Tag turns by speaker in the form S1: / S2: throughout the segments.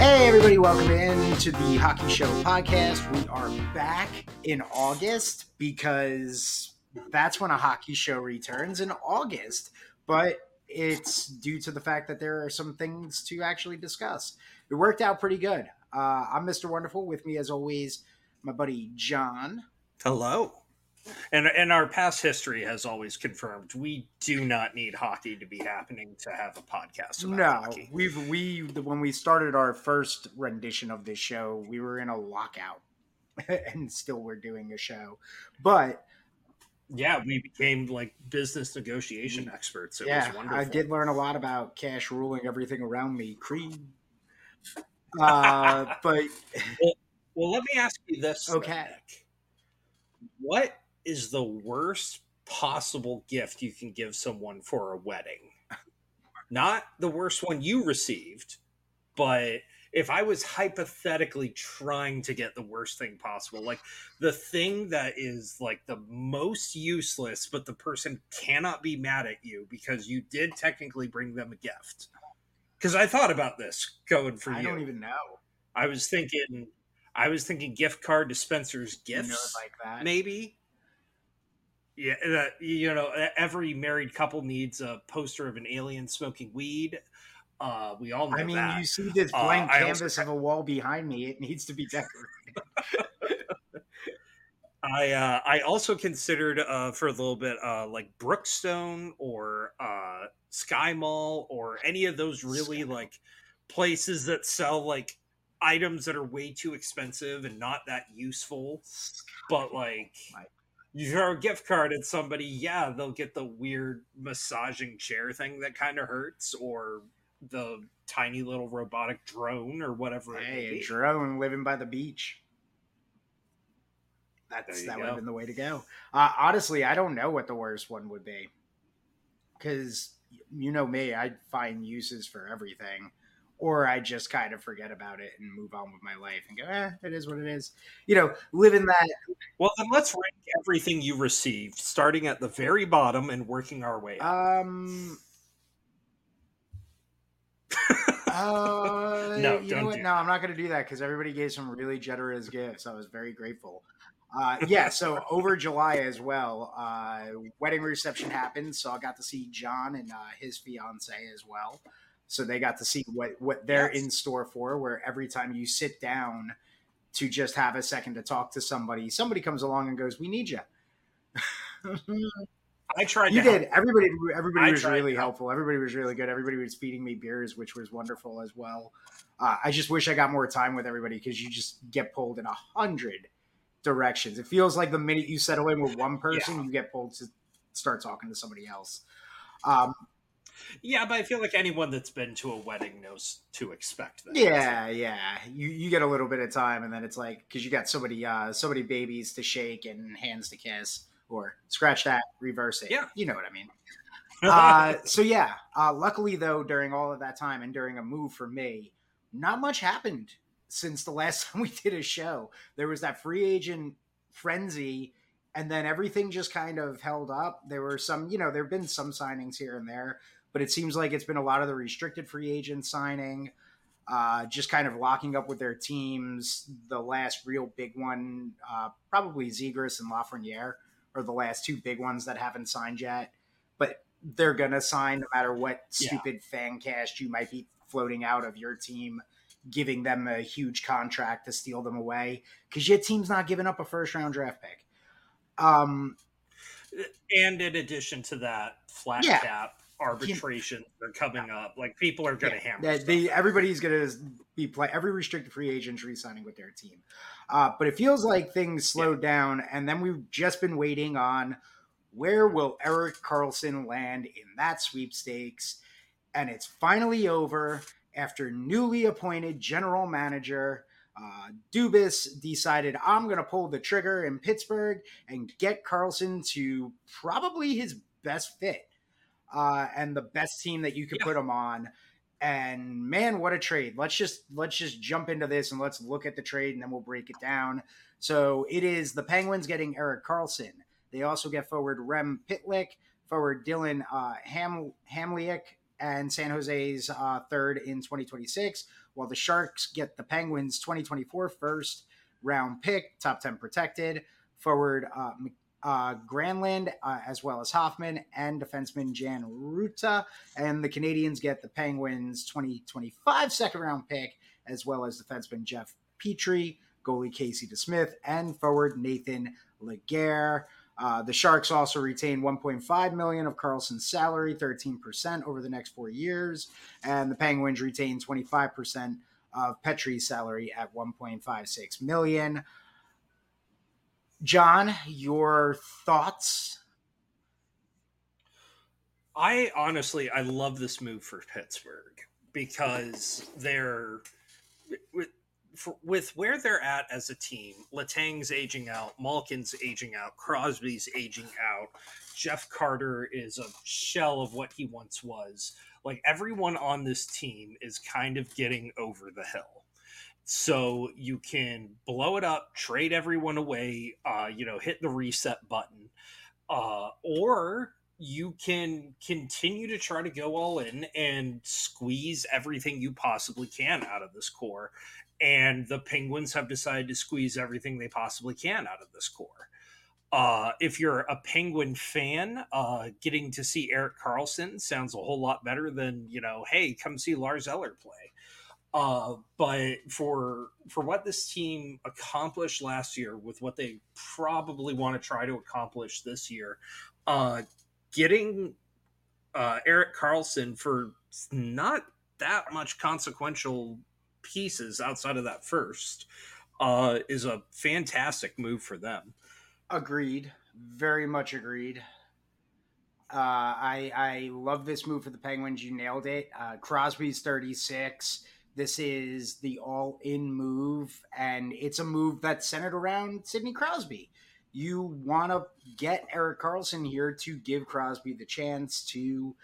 S1: Hey, everybody, welcome in to the Hockey Show podcast. We are back in August because that's when a hockey show returns in August. But it's due to the fact that there are some things to actually discuss. It worked out pretty good. Uh, I'm Mr. Wonderful. With me, as always, my buddy John.
S2: Hello. And and our past history has always confirmed we do not need hockey to be happening to have a podcast. About
S1: no,
S2: hockey.
S1: we've we when we started our first rendition of this show, we were in a lockout, and still we're doing a show. But
S2: yeah, we became like business negotiation experts. It
S1: yeah,
S2: was wonderful.
S1: I did learn a lot about cash ruling everything around me. Creed. Uh, but
S2: Well, well, let me ask you this.
S1: Okay.
S2: Nick. What is the worst possible gift you can give someone for a wedding? Not the worst one you received, but if I was hypothetically trying to get the worst thing possible, like the thing that is like the most useless, but the person cannot be mad at you because you did technically bring them a gift. Because I thought about this going for
S1: I
S2: you.
S1: I don't even know.
S2: I was thinking, I was thinking gift card to Spencer's
S1: You know,
S2: Gifts,
S1: like that.
S2: maybe. Yeah, that you know, every married couple needs a poster of an alien smoking weed. Uh, we all know
S1: I mean,
S2: that.
S1: you see this
S2: Uh,
S1: blank
S2: also-
S1: canvas of a wall behind me. It needs to be decorated.
S2: I uh, I also considered uh, for a little bit uh, like Brookstone or uh, Sky Mall or any of those really like places that sell like items that are way too expensive and not that useful. But like you throw a gift card at somebody, yeah, they'll get the weird massaging chair thing that kind of hurts, or the tiny little robotic drone or whatever.
S1: Hey, a drone living by the beach. That's that would have been the way to go. Uh, honestly, I don't know what the worst one would be, because you know me, I find uses for everything, or I just kind of forget about it and move on with my life and go, eh, it is what it is. You know, living that.
S2: Well, then let's rank everything you received, starting at the very bottom and working our way up.
S1: Um. Uh,
S2: No,
S1: you
S2: don't
S1: know what?
S2: do
S1: No, I'm not going to do that because everybody gave some really generous gifts. I was very grateful. Uh, yeah, so over July as well, uh, wedding reception happened, so I got to see John and uh, his fiance as well. So they got to see what what they're
S2: Yes.
S1: in store for. Where every time you sit down to just have a second to talk to somebody, somebody comes along and goes, "We need you."
S2: I tried.
S1: You
S2: to
S1: did. Everybody, everybody
S2: I
S1: was really
S2: help.
S1: helpful. Everybody was really good. Everybody was feeding me beers, which was wonderful as well. Uh, I just wish I got more time with everybody because you just get pulled in a hundred directions. It feels like the minute you settle in with one person, you get pulled to start talking to somebody else. Um,
S2: Yeah, but I feel like anyone that's been to a wedding knows to expect that.
S1: yeah, yeah. You you get a little bit of time, and then it's like because you got so many uh, so many babies to shake and hands to kiss, or scratch that, reverse it.
S2: Yeah.
S1: you know what I mean. uh, so yeah, uh, luckily though, during all of that time and during a move for me, not much happened since the last time we did a show. There was that free agent frenzy, and then everything just kind of held up. There were some, you know, there have been some signings here and there, but it seems like it's been a lot of the restricted free agent signing. Uh, just kind of locking up with their teams. The last real big one, uh, probably Zegras and Lafreniere, are the last two big ones that haven't signed yet. But they're gonna sign no matter what
S2: Yeah.
S1: stupid fan cast you might be floating out of your team, giving them a huge contract to steal them away because your team's not giving up a first round draft pick. Um,
S2: and in addition to that, flat
S1: Yeah.
S2: cap arbitrations are coming up. Like people are going to
S1: Yeah,
S2: hammer.
S1: that
S2: stuff
S1: they, everybody's going to be play every restricted free agent re-signing with their team. Uh, but it feels like things slowed down, and then we've just been waiting on where will Erik Karlsson land in that sweepstakes, and it's finally over after newly appointed general manager. Uh, Dubas decided I'm going to pull the trigger in Pittsburgh and get Karlsson to probably his best fit uh, and the best team that you could
S2: Yeah.
S1: put him on. And man, what a trade! Let's just let's just jump into this and let's look at the trade, and then we'll break it down. So it is the Penguins getting Erik Karlsson. They also get forward Rem Pitlick, forward Dillon uh, Ham Hamaliuk, and San Jose's uh, third in 2026, while the Sharks get the Penguins 2024 first round pick, top 10 protected, forward uh, uh, Granlund, uh, as well as Hoffman and defenseman Jan Rutta. And the Canadiens get the Penguins 2025 second round pick, as well as defenseman Jeff Petry, goalie Casey DeSmith, and forward Nathan Legare. Uh, the Sharks also retain 1.5 million of Karlsson's salary, 13% over the next four years, and the Penguins retain 25% of Petry's salary at 1.56 million. John, your thoughts?
S2: I honestly, I love this move for Pittsburgh because they're with where they're at as a team, Letang's aging out, Malkin's aging out, Crosby's aging out, Jeff Carter is a shell of what he once was. Like everyone on this team is kind of getting over the hill. So you can blow it up, trade everyone away, uh, you know, hit the reset button, uh, or you can continue to try to go all in and squeeze everything you possibly can out of this core and the Penguins have decided to squeeze everything they possibly can out of this core. Uh, if you're a Penguin fan, uh, getting to see Erik Karlsson sounds a whole lot better than you know. Hey, come see Lars Eller play. Uh, but for for what this team accomplished last year, with what they probably want to try to accomplish this year, uh, getting uh, Erik Karlsson for not that much consequential pieces outside of that first uh, is a fantastic move for them.
S1: Agreed. Very much agreed. Uh, I I love this move for the Penguins. You nailed it. Uh, Crosby's 36. This is the all in move, and it's a move that's centered around Sidney Crosby. You want to get Erik Karlsson here to give Crosby the chance to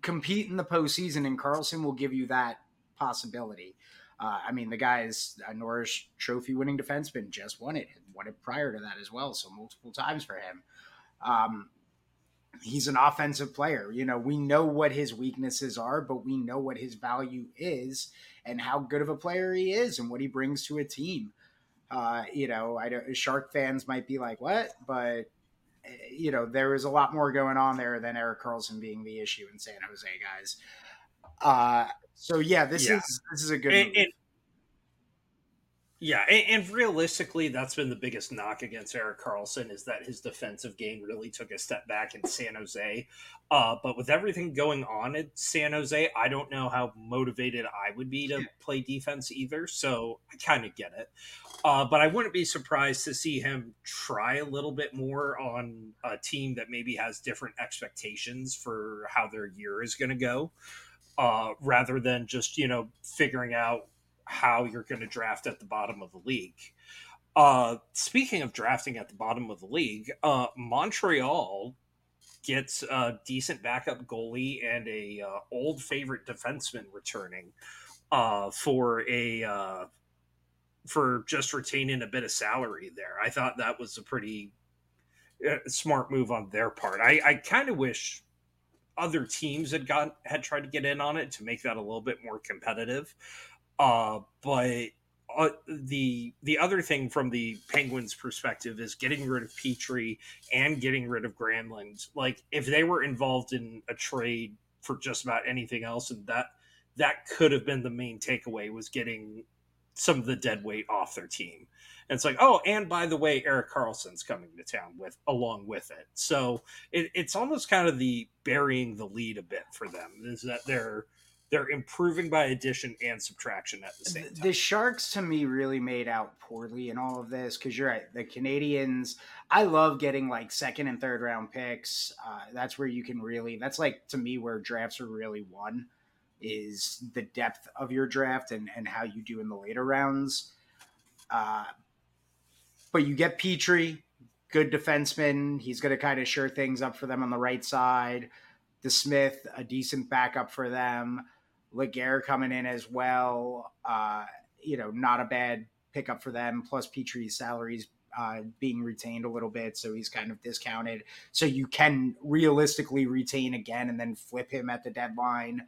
S1: compete in the postseason, and Karlsson will give you that possibility. Uh, I mean, the guy is a Norris Trophy winning defenseman, just won it, won it prior to that as well, so multiple times for him. Um, he's an offensive player. You know, we know what his weaknesses are, but we know what his value is and how good of a player he is and what he brings to a team. Uh, you know, I don't, Shark fans might be like, "What?" But eh, you know, there is a lot more going on there than Erik Karlsson being the issue in San Jose, guys. Uh, so yeah, this yeah. is this is a good. And, and,
S2: yeah, and, and, realistically, that's been the biggest knock against Erik Karlsson is that his defensive game really took a step back in San Jose. Uh, but with everything going on in San Jose, I don't know how motivated I would be to play defense either. So I kind of get it. Uh, but I wouldn't be surprised to see him try a little bit more on a team that maybe has different expectations for how their year is going to go uh, rather than just you know figuring out how you're going to draft at the bottom of the league. Uh, speaking of drafting at the bottom of the league, uh, Montreal gets a decent backup goalie and a uh, old favorite defenseman returning uh, for a uh, for just retaining a bit of salary there. I thought that was a pretty uh, smart move on their part. I, I kind of wish other teams had got had tried to get in on it to make that a little bit more competitive. Uh, but uh, the the other thing from the Penguins' perspective is getting rid of Petry and getting rid of Granlund. Like if they were involved in a trade for just about anything else, and that that could have been the main takeaway was getting some of the dead weight off their team. And it's like, oh, and by the way, Erik Karlsson's coming to town with along with it. So it, it's almost kind of the burying the lead a bit for them is that they're they're improving by addition and subtraction at the same time.
S1: The Sharks, to me, really made out poorly in all of this because you're right. The Canadiens, I love getting like second and third round picks. Uh, that's where you can really. That's like to me where drafts are really won is the depth of your draft and, and how you do in the later rounds. Uh, but you get Petry, good defenseman. He's going to kind of sure things up for them on the right side. DeSmith, a decent backup for them. Legare coming in as well. Uh, you know, not a bad pickup for them. Plus Petry's salaries uh, being retained a little bit, so he's kind of discounted. So you can realistically retain again and then flip him at the deadline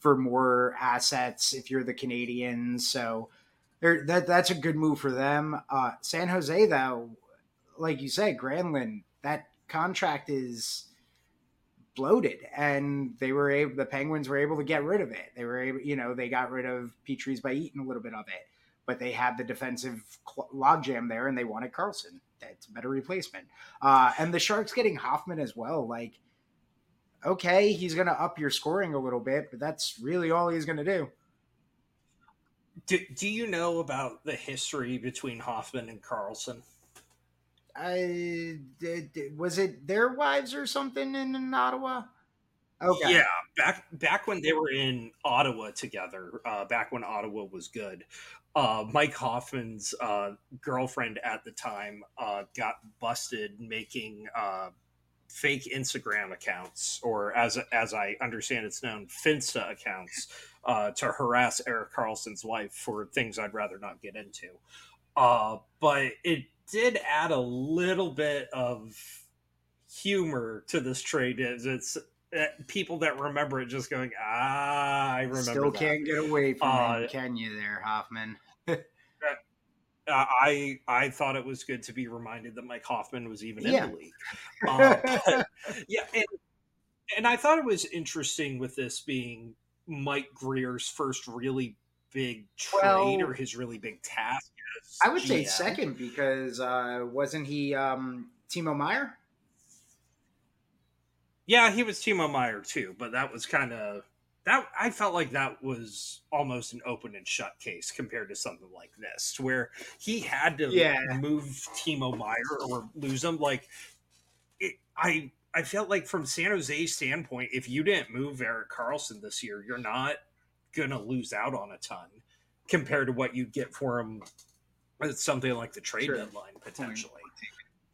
S1: for more assets if you're the Canadiens. So that that's a good move for them. Uh, San Jose, though, like you said, Granlund, that contract is bloated and they were able the penguins were able to get rid of it. They were able you know they got rid of Petry's by eating a little bit of it but they had the defensive logjam there and they wanted Karlsson. That's a better replacement. Uh, and the sharks getting hoffman as well like okay he's gonna up your scoring a little bit but that's really all he's gonna do.
S2: Do, do you know about the history between hoffman and Karlsson
S1: I did, was it their wives or something in, in Ottawa?
S2: Okay. Yeah, back back when they were in Ottawa together, uh, back when Ottawa was good, uh, Mike Hoffman's uh, girlfriend at the time uh, got busted making uh, fake Instagram accounts, or as as I understand it's known, Finsta accounts, uh, to harass Erik Karlsson's wife for things I'd rather not get into. but it did add a little bit of humor to this trade. Is it's uh, people that remember it just going, ah, I remember.
S1: Still that. can't get away from uh, it, can you, there, Hoffman?
S2: Uh, I I thought it was good to be reminded that Mike Hoffman was even yeah. in the league. Uh, but, yeah, and, and I thought it was interesting with this being Mike Grier's first really big trade well, or his really big task
S1: I would GM. say second because uh, wasn't he um, Timo Meier?
S2: Yeah, he was Timo Meier too, but that was kind of that. I felt like that was almost an open and shut case compared to something like this, where he had to yeah. move Timo Meier or lose him. Like it, I, I felt like from San Jose's standpoint, if you didn't move Erik Karlsson this year, you're not gonna lose out on a ton compared to what you'd get for him it's something like the trade sure. deadline potentially.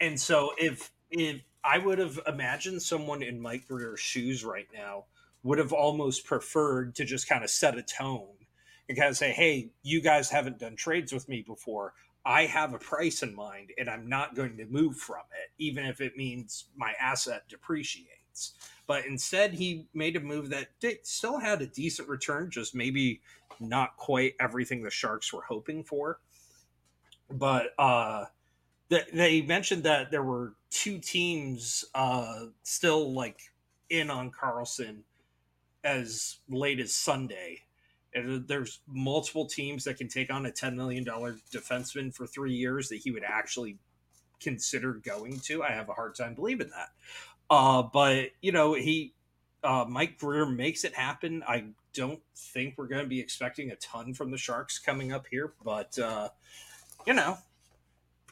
S2: And so if if I would have imagined someone in Mike Grier's shoes right now would have almost preferred to just kind of set a tone and kind of say, "Hey, you guys haven't done trades with me before. I have a price in mind, and I'm not going to move from it, even if it means my asset depreciates." But instead, he made a move that still had a decent return, just maybe not quite everything the Sharks were hoping for but uh, th- they mentioned that there were two teams uh, still like in on Karlsson as late as Sunday. And there's multiple teams that can take on a $10 million defenseman for three years that he would actually consider going to. I have a hard time believing that. Uh, but, you know, he, uh, Mike Grier makes it happen. I don't think we're going to be expecting a ton from the Sharks coming up here, but, uh, you know,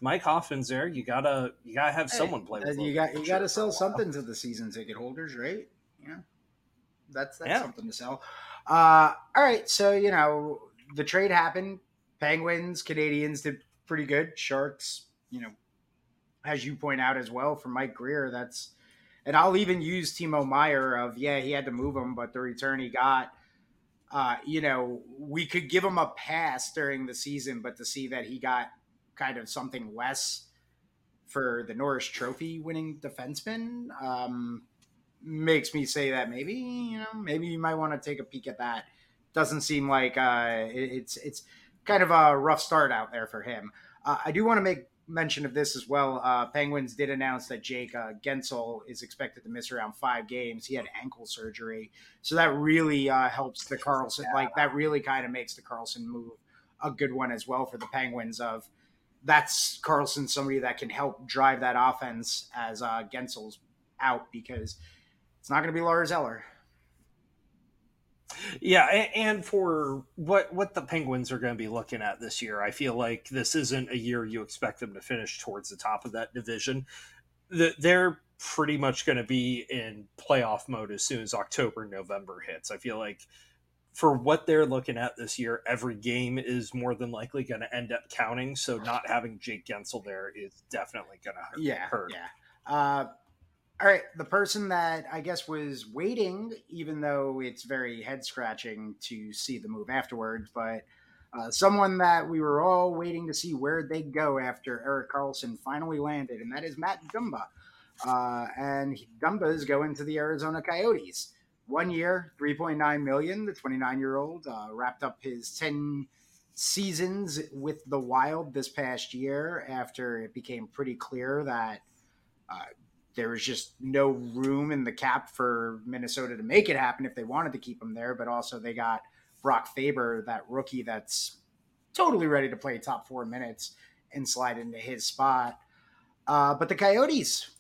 S2: Mike Hoffman's there. You gotta you gotta have someone play with.
S1: You got you got to sell something to the season ticket holders, right? Yeah, that's that's yeah. something to sell. Uh, all right, so you know the trade happened. Penguins, Canadiens did pretty good. Sharks, you know, as you point out as well for Mike Grier, that's and I'll even use Timo Meier of yeah he had to move him, but the return he got uh, you know, we could give him a pass during the season, but to see that he got kind of something less for the Norris Trophy winning defenseman um, makes me say that maybe you know maybe you might want to take a peek at that. Doesn't seem like uh, it, it's it's kind of a rough start out there for him. Uh, I do want to make mention of this as well. Uh, Penguins did announce that Jake uh, Guentzel is expected to miss around five games. He had ankle surgery, so that really uh, helps the Karlsson. Like that really kind of makes the Karlsson move a good one as well for the Penguins. Of that's Karlsson, somebody that can help drive that offense as uh, Guentzel's out because it's not going to be Lars Eller.
S2: Yeah, and for what what the Penguins are going to be looking at this year, I feel like this isn't a year you expect them to finish towards the top of that division. They're pretty much going to be in playoff mode as soon as October, November hits. I feel like for what they're looking at this year, every game is more than likely going to end up counting. So not having Jake Guentzel there is definitely going to hurt.
S1: Yeah, yeah. Uh, all right, the person that I guess was waiting, even though it's very head scratching to see the move afterwards, but Uh, someone that we were all waiting to see where they'd go after Eric Carlson finally landed, and that is Matt Dumba. Uh, and is going to the Arizona Coyotes. One year, 3.9 million. The 29 year old uh, wrapped up his 10 seasons with the Wild this past year after it became pretty clear that uh, there was just no room in the cap for Minnesota to make it happen if they wanted to keep him there. But also, they got Brock Faber, that rookie that's totally ready to play top four minutes and slide into his spot. Uh, but the Coyotes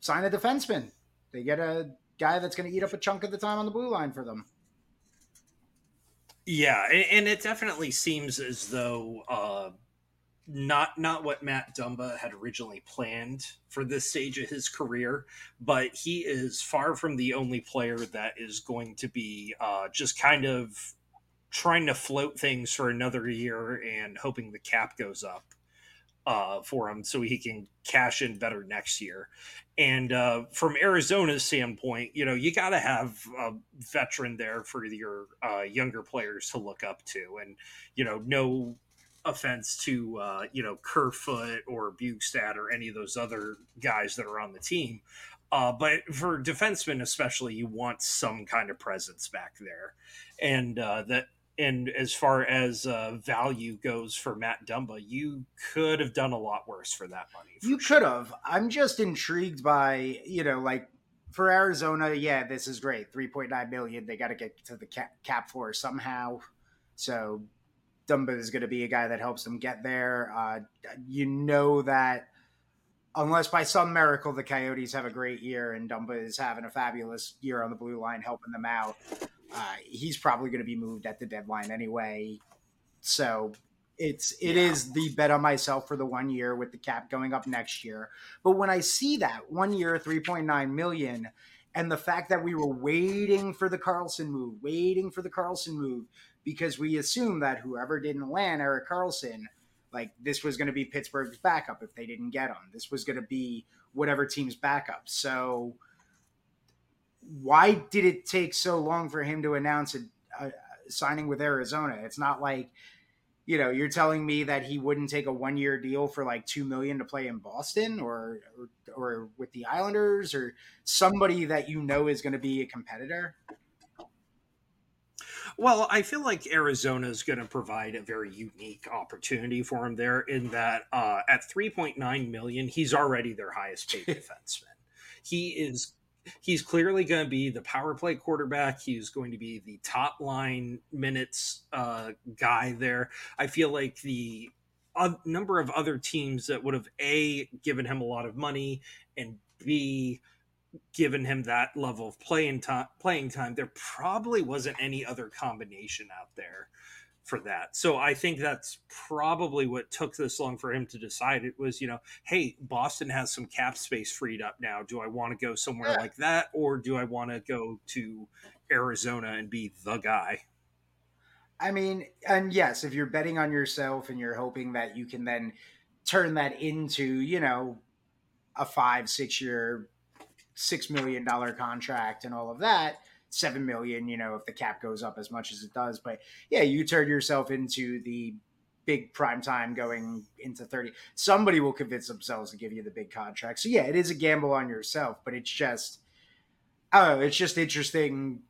S1: sign a defenseman. They get a guy that's going to eat up a chunk of the time on the blue line for them.
S2: Yeah, and it definitely seems as though uh, not not what Matt Dumba had originally planned for this stage of his career, but he is far from the only player that is going to be uh, just kind of trying to float things for another year and hoping the cap goes up uh, for him so he can cash in better next year. And uh, from Arizona's standpoint, you know, you got to have a veteran there for your uh, younger players to look up to. And, you know, no offense to, uh, you know, Kerfoot or Bjugstad or any of those other guys that are on the team. Uh, but for defensemen, especially, you want some kind of presence back there. And uh, that and as far as uh, value goes for Matt Dumba, you could have done a lot worse for that money. For
S1: you sure. could have. I'm just intrigued by you know like for Arizona, yeah, this is great. 3.9 million. They got to get to the cap, cap floor somehow. So Dumba is going to be a guy that helps them get there. Uh, you know that unless by some miracle the Coyotes have a great year and Dumba is having a fabulous year on the blue line helping them out, uh, he's probably going to be moved at the deadline anyway. So it's it yeah. is the bet on myself for the one year with the cap going up next year. But when I see that one year, three point nine million, and the fact that we were waiting for the Karlsson move, waiting for the Karlsson move, because we assumed that whoever didn't land Erik Karlsson, like this was going to be Pittsburgh's backup if they didn't get him. This was going to be whatever team's backup. So why did it take so long for him to announce a, a, signing with Arizona? It's not like you know you're telling me that he wouldn't take a one year deal for like two million to play in Boston or, or or, with the Islanders or somebody that you know is going to be a competitor.
S2: Well, I feel like Arizona is going to provide a very unique opportunity for him there. In that, uh, at three point nine million, he's already their highest paid defenseman. He is he's clearly going to be the power play quarterback. He's going to be the top line minutes uh, guy there. I feel like the a number of other teams that would have a given him a lot of money and b given him that level of playing time playing time there probably wasn't any other combination out there for that. So I think that's probably what took this long for him to decide. It was, you know, hey, Boston has some cap space freed up now. Do I want to go somewhere yeah. like that or do I want to go to Arizona and be the guy?
S1: I mean, and yes, if you're betting on yourself and you're hoping that you can then turn that into, you know, a five, six year, six million dollar contract and all of that, seven million, you know, if the cap goes up as much as it does. But yeah, you turn yourself into the big prime time going into 30. Somebody will convince themselves to give you the big contract. So yeah, it is a gamble on yourself, but it's just oh, it's just interesting,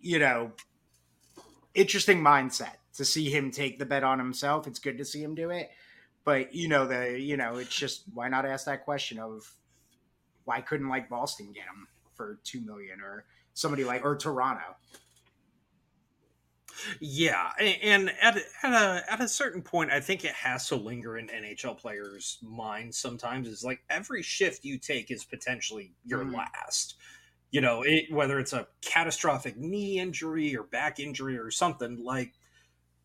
S1: you know, interesting mindset to see him take the bet on himself. It's good to see him do it. But you know, the you know, it's just why not ask that question of why couldn't like Boston get him for two million or somebody like or Toronto.
S2: Yeah, and at at a at a certain point, I think it has to linger in NHL players' minds. Sometimes is like every shift you take is potentially your mm. last. You know, it, whether it's a catastrophic knee injury or back injury or something like.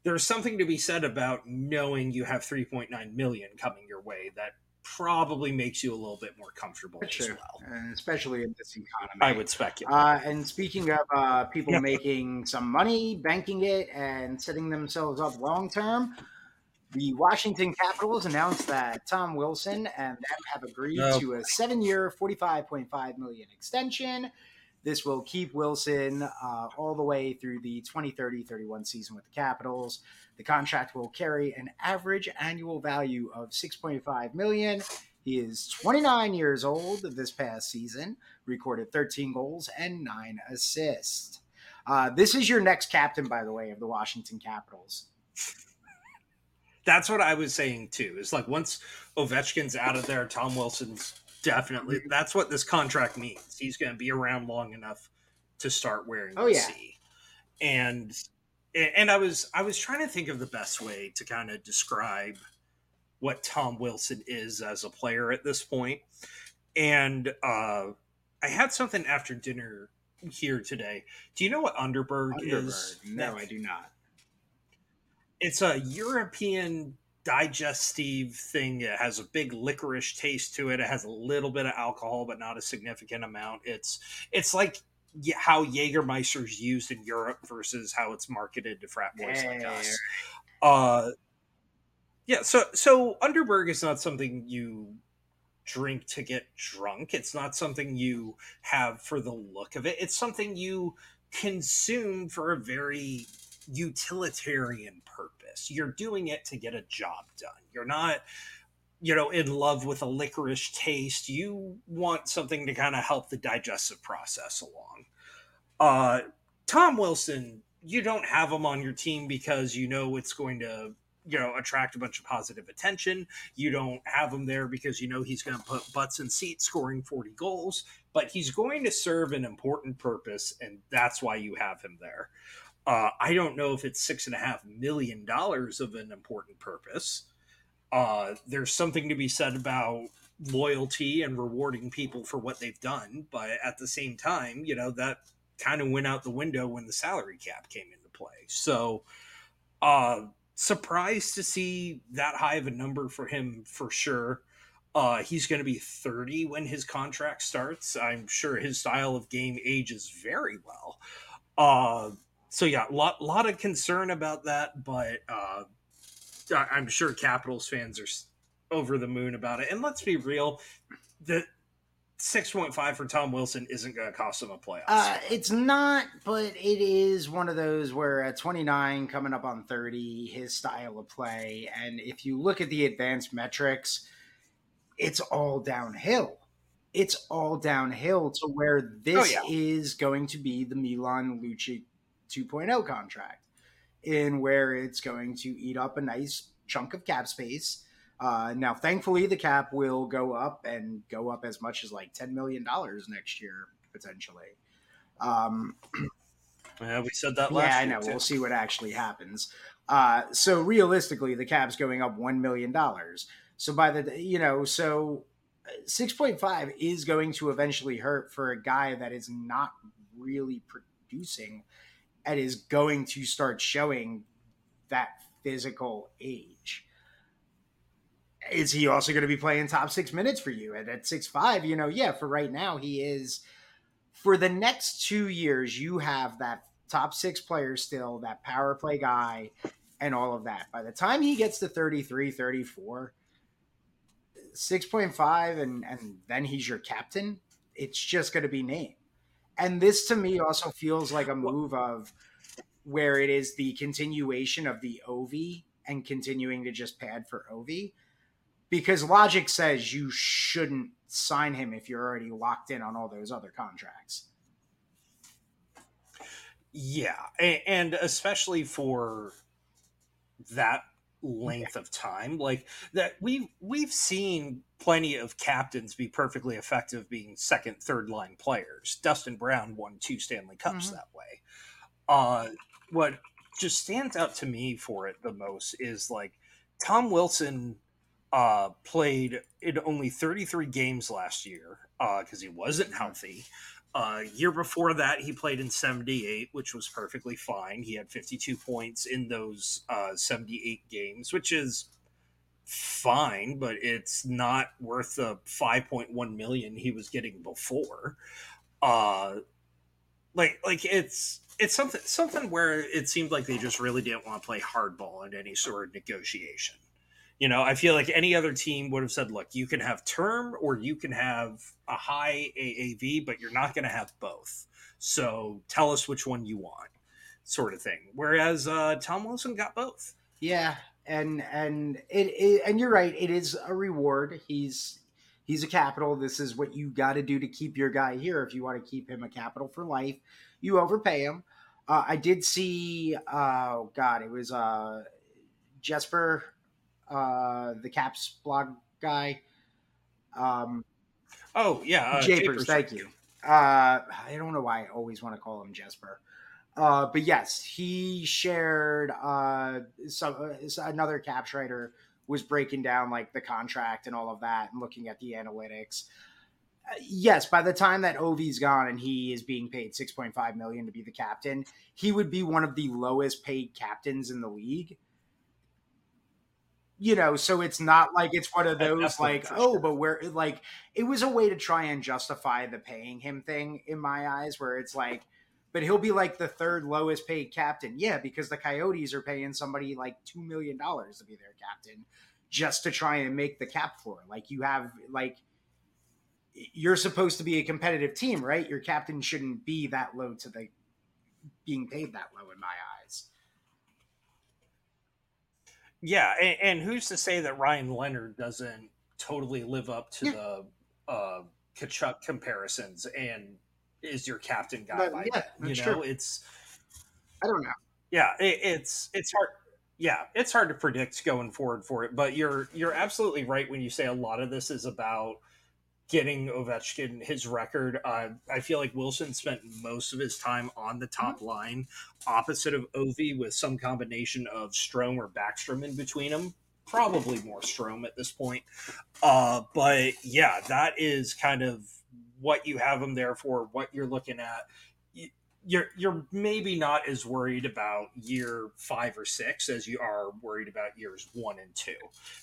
S2: There's something to be said about knowing you have 3.9 million coming your way that probably makes you a little bit more comfortable as well.
S1: And especially in this economy.
S2: I would speculate.
S1: Uh, and speaking of uh, people making some money, banking it, and setting themselves up long term, the Washington Capitals announced that Tom Wilson and them have agreed to a seven-year, forty-five point five million extension. This will keep Wilson uh, all the way through the 2030-31 season with the Capitals. The contract will carry an average annual value of 6.5 million. He is 29 years old this past season, recorded 13 goals and 9 assists. Uh, this is your next captain, by the way, of the Washington Capitals.
S2: That's what I was saying too. It's like once Ovechkin's out of there, Tom Wilson's definitely. Mm-hmm. That's what this contract means. He's going to be around long enough to start wearing
S1: oh, yeah.
S2: C. And and I was I was trying to think of the best way to kind of describe what Tom Wilson is as a player at this point. And uh, I had something after dinner here today. Do you know what Underberg, Underberg. is?
S1: No, I do not.
S2: It's a European digestive thing. It has a big licorice taste to it. It has a little bit of alcohol, but not a significant amount. It's it's like how Jägermeister's used in Europe versus how it's marketed to frat boys like us. Uh, yeah, so so Underberg is not something you drink to get drunk. It's not something you have for the look of it. It's something you consume for a very utilitarian purpose. You're doing it to get a job done. You're not you know in love with a licorice taste. You want something to kind of help the digestive process along. Uh tom wilson you don't have him on your team because you know it's going to you know attract a bunch of positive attention. You don't have him there because you know he's going to put butts in seats scoring 40 goals but he's going to serve an important purpose and that's why you have him there uh, i don't know if it's six and a half million dollars of an important purpose uh, there's something to be said about loyalty and rewarding people for what they've done, but at the same time, you know that kind of went out the window when the salary cap came into play. So, uh, surprised to see that high of a number for him for sure. Uh, he's going to be 30 when his contract starts. I'm sure his style of game ages very well. Uh, so yeah, a lot, lot of concern about that, but uh, I'm sure Capitals fans are over the moon about it. And let's be real, the 6.5 for Tom Wilson isn't going to cost him a playoff.
S1: Uh, it's not, but it is one of those where at 29, coming up on 30, his style of play, and if you look at the advanced metrics, it's all downhill. It's all downhill to where this oh, yeah. is going to be the Milan Lucic 2.0 contract in where it's going to eat up a nice chunk of cap space. Uh, now, thankfully, the cap will go up and go up as much as like $10 million next year, potentially. Um,
S2: yeah, we said that last year.
S1: Yeah, I know. Too. We'll see what actually happens. Uh, so realistically, the cap's going up $1 million. So by the, you know, so 6.5 is going to eventually hurt for a guy that is not really producing and is going to start showing that physical age. Is he also going to be playing top six minutes for you? And at six five, you know, yeah, for right now, he is. For the next two years, you have that top six player still, that power play guy, and all of that. By the time he gets to 33, 34, 6.5, and, and then he's your captain, it's just going to be name. And this to me also feels like a move of where it is the continuation of the Ovi and continuing to just pad for Ovi. Because logic says you shouldn't sign him if you're already locked in on all those other contracts.
S2: Yeah, and especially for that length of time like that we've we've seen plenty of captains be perfectly effective being second third line players dustin brown won two stanley cups mm-hmm. that way uh what just stands out to me for it the most is like tom wilson uh played in only 33 games last year uh because he wasn't mm-hmm. healthy uh, year before that, he played in 78, which was perfectly fine. He had 52 points in those uh, 78 games, which is fine, but it's not worth the 5.1 million he was getting before. Uh, like, like it's it's something something where it seemed like they just really didn't want to play hardball in any sort of negotiation. You know, I feel like any other team would have said, look, you can have term or you can have a high AAV, but you're not going to have both. So tell us which one you want, sort of thing. Whereas uh, Tom Wilson got both.
S1: Yeah, and and it, it and you're right. It is a reward. He's he's a capital. This is what you got to do to keep your guy here. If you want to keep him a capital for life, you overpay him. Uh, I did see. Uh, God, it was uh, Jesper uh, the Caps blog guy. Um,
S2: oh yeah,
S1: uh, Japers, Japers. Thank you. Uh, I don't know why I always want to call him Jesper. Uh, but yes, he shared uh, some uh, another caps writer was breaking down like the contract and all of that and looking at the analytics. Uh, yes, by the time that Ovi's gone and he is being paid 6.5 million to be the captain, he would be one of the lowest paid captains in the league you know so it's not like it's one of those like oh but where like it was a way to try and justify the paying him thing in my eyes where it's like but he'll be like the third lowest paid captain. Yeah because the coyotes are paying somebody like two million dollars to be their captain just to try and make the cap floor. Like you have like you're supposed to be a competitive team right? Your captain shouldn't be that low to the being paid that low in my eyes
S2: yeah, and, and, who's to say that Ryan Leonard doesn't totally live up to yeah. the uh, Tkachuk comparisons and is your captain guy? But, yeah, you know, true. it's
S1: I don't know.
S2: Yeah, it, it's it's hard. Yeah, it's hard to predict going forward for it, but you're you're absolutely right when you say a lot of this is about getting Ovechkin his record. Uh, I feel like Wilson spent most of his time on the top mm-hmm. line, opposite of Ovi, with some combination of Strome or Backstrom in between them. Probably more Strome at this point. Uh, but yeah, that is kind of what you have him there for, what you're looking at you're you're maybe not as worried about year five or six as you are worried about years one and two.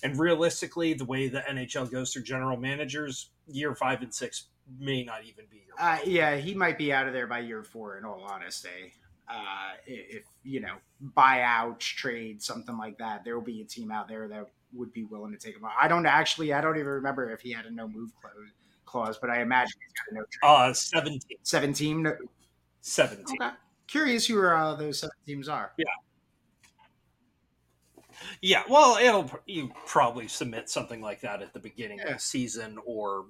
S2: And realistically, the way the NHL goes through general managers, year five and six may not even be your.
S1: Uh, yeah, he might be out of there by year four. In all honesty, uh, if you know buyout, trade, something like that, there will be a team out there that would be willing to take him. I don't actually. I don't even remember if he had a no move clause. Clause, but I imagine he's got a no
S2: trade. Uh,
S1: 17.
S2: 17 seven teams. Okay.
S1: Curious who uh, those seven teams are.
S2: Yeah. Yeah, well, it'll you probably submit something like that at the beginning yeah. of the season or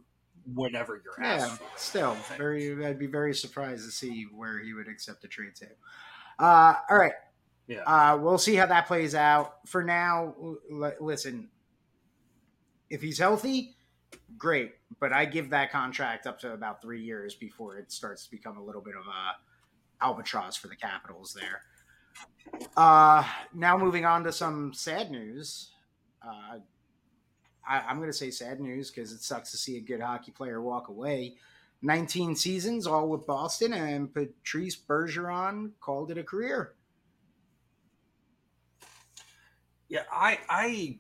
S2: whenever you're yeah.
S1: Still, very I'd be very surprised to see where he would accept a trade to. Uh, all right. Yeah. Uh, we'll see how that plays out. For now, l- listen. If he's healthy, great. But I give that contract up to about three years before it starts to become a little bit of a albatross for the Capitals there. Uh, now moving on to some sad news. Uh, I, am going to say sad news because it sucks to see a good hockey player walk away. 19 seasons, all with Boston, and Patrice Bergeron called it a career.
S2: Yeah, I I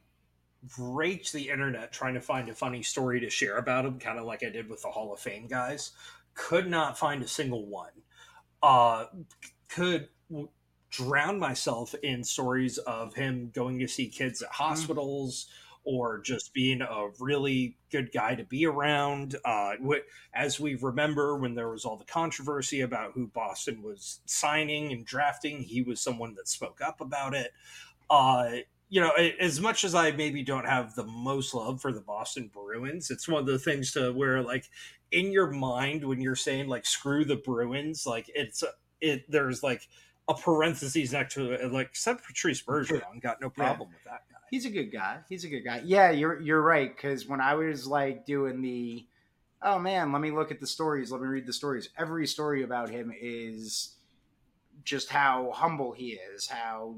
S2: raked the internet trying to find a funny story to share about him, kind of like I did with the Hall of Fame guys. Could not find a single one. Uh, could w- drown myself in stories of him going to see kids at mm-hmm. hospitals or just being a really good guy to be around. Uh, as we remember, when there was all the controversy about who Boston was signing and drafting, he was someone that spoke up about it. Uh, you know, as much as I maybe don't have the most love for the Boston Bruins, it's one of the things to where like in your mind when you're saying like screw the Bruins, like it's it there's like a parentheses next to it, like except Patrice Bergeron, got no problem yeah. with that guy.
S1: He's a good guy. He's a good guy. Yeah, you're you're right because when I was like doing the, oh man, let me look at the stories, let me read the stories. Every story about him is just how humble he is, how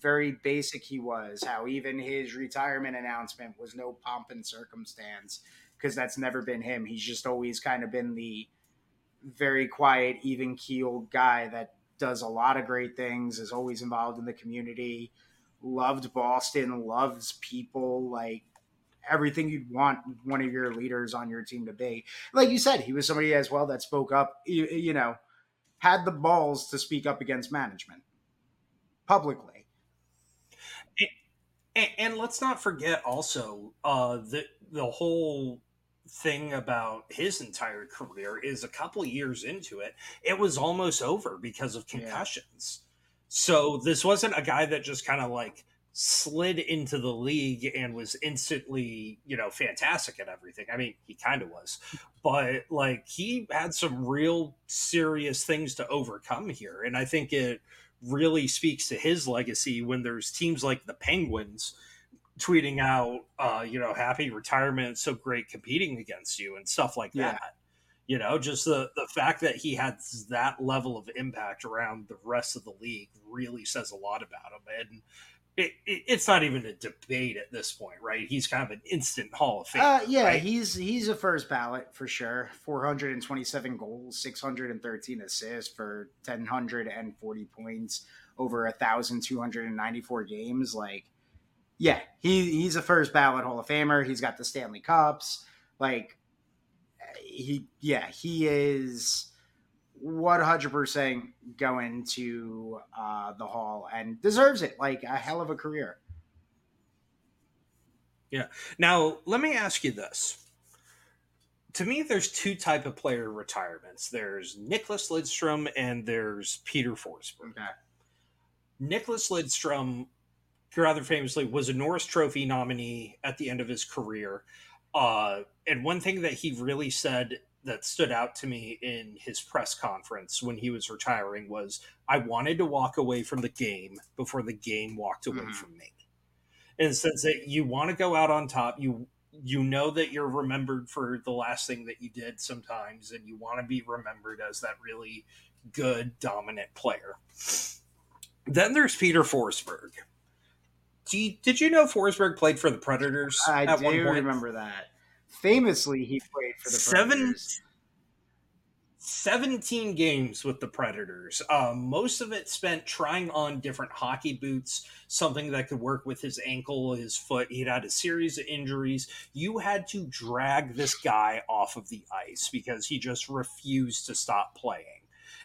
S1: very basic he was, how even his retirement announcement was no pomp and circumstance, because that's never been him. He's just always kind of been the very quiet, even keeled guy that does a lot of great things, is always involved in the community, loved Boston, loves people, like everything you'd want one of your leaders on your team to be. Like you said, he was somebody as well that spoke up, you, you know, had the balls to speak up against management publicly
S2: And, and let's not forget also uh, the the whole thing about his entire career is a couple years into it, it was almost over because of concussions. Yeah. So this wasn't a guy that just kind of like slid into the league and was instantly, you know, fantastic at everything. I mean, he kind of was, but like he had some real serious things to overcome here. And I think it really speaks to his legacy when there's teams like the Penguins tweeting out, uh, you know, happy retirement, so great competing against you and stuff like yeah. that. You know, just the the fact that he had that level of impact around the rest of the league really says a lot about him. And it, it, it's not even a debate at this point, right? He's kind of an instant Hall of Fame.
S1: Uh, yeah,
S2: right?
S1: he's he's a first ballot for sure. Four hundred and twenty-seven goals, six hundred and thirteen assists for ten hundred and forty points over a thousand two hundred and ninety-four games. Like yeah, he he's a first ballot Hall of Famer. He's got the Stanley Cups. Like he yeah, he is 100% going to uh, the Hall and deserves it. Like a hell of a career.
S2: Yeah. Now, let me ask you this. To me, there's two type of player retirements. There's Nicholas Lidstrom and there's Peter Forsberg. Okay. Nicklas Lidstrom rather famously was a Norris Trophy nominee at the end of his career. Uh, and one thing that he really said that stood out to me in his press conference when he was retiring was I wanted to walk away from the game before the game walked away mm-hmm. from me. In the sense that you want to go out on top, you you know that you're remembered for the last thing that you did sometimes, and you want to be remembered as that really good dominant player. Then there's Peter Forsberg, you, did you know Forsberg played for the Predators?
S1: I do remember that. Famously, he played for the Seven, Predators.
S2: 17 games with the Predators. Um, most of it spent trying on different hockey boots, something that could work with his ankle, his foot. He'd had a series of injuries. You had to drag this guy off of the ice because he just refused to stop playing.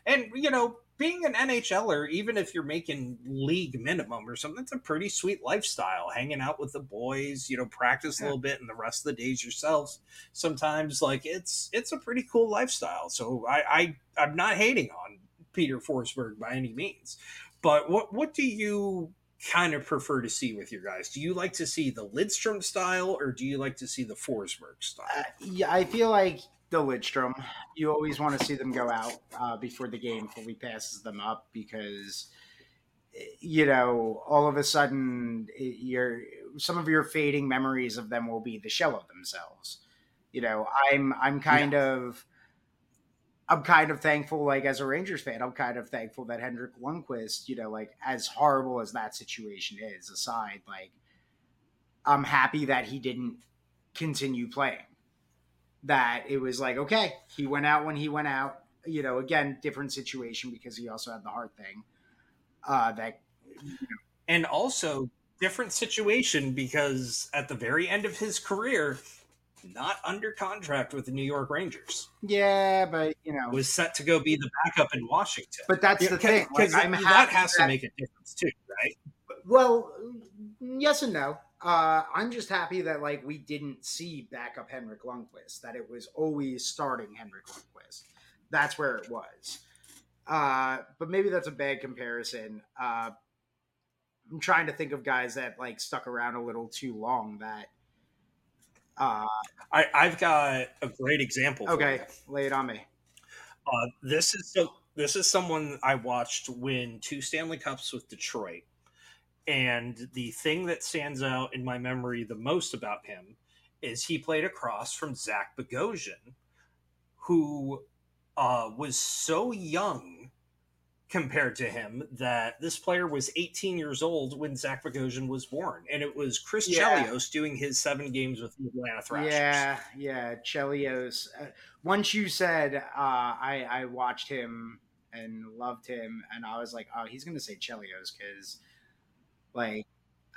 S2: And, you know, being an NHLer, even if you're making league minimum or something, it's a pretty sweet lifestyle. Hanging out with the boys, you know, practice a little bit, and the rest of the days yourselves. Sometimes, like it's it's a pretty cool lifestyle. So I, I I'm not hating on Peter Forsberg by any means, but what what do you kind of prefer to see with your guys? Do you like to see the Lidstrom style, or do you like to see the Forsberg style? Uh,
S1: yeah, I feel like the Lidstrom. You always want to see them go out uh, before the game fully passes them up because you know all of a sudden your some of your fading memories of them will be the shell of themselves. You know, I'm I'm kind yeah. of I'm kind of thankful, like as a Rangers fan, I'm kind of thankful that Henrik Lundqvist, you know, like as horrible as that situation is, aside, like I'm happy that he didn't continue playing that it was like, okay, he went out when he went out. You know, again, different situation because he also had the heart thing. Uh, that, you know.
S2: and also different situation because at the very end of his career, not under contract with the New York Rangers.
S1: Yeah, but you know,
S2: was set to go be the backup in Washington.
S1: But that's yeah, the thing.
S2: Like, that has that, to make a difference too, right?
S1: Well, yes and no. Uh, I'm just happy that like we didn't see backup Henrik Lundqvist. That it was always starting Henrik Lundqvist. That's where it was. Uh, but maybe that's a bad comparison. Uh, I'm trying to think of guys that like stuck around a little too long. That
S2: uh, I, I've got a great example.
S1: Okay, lay it on me.
S2: Uh, this is so. This is someone I watched win two Stanley Cups with Detroit and the thing that stands out in my memory the most about him is he played across from Zach Bogosian, who uh, was so young compared to him that this player was 18 years old when Zach Bogosian was born. And it was Chris yeah. Chelios doing his seven games with the Atlanta Thrashers.
S1: Yeah, yeah, Chelios. Uh, once you said, uh, I, I watched him and loved him, and I was like, oh, he's going to say Chelios because – like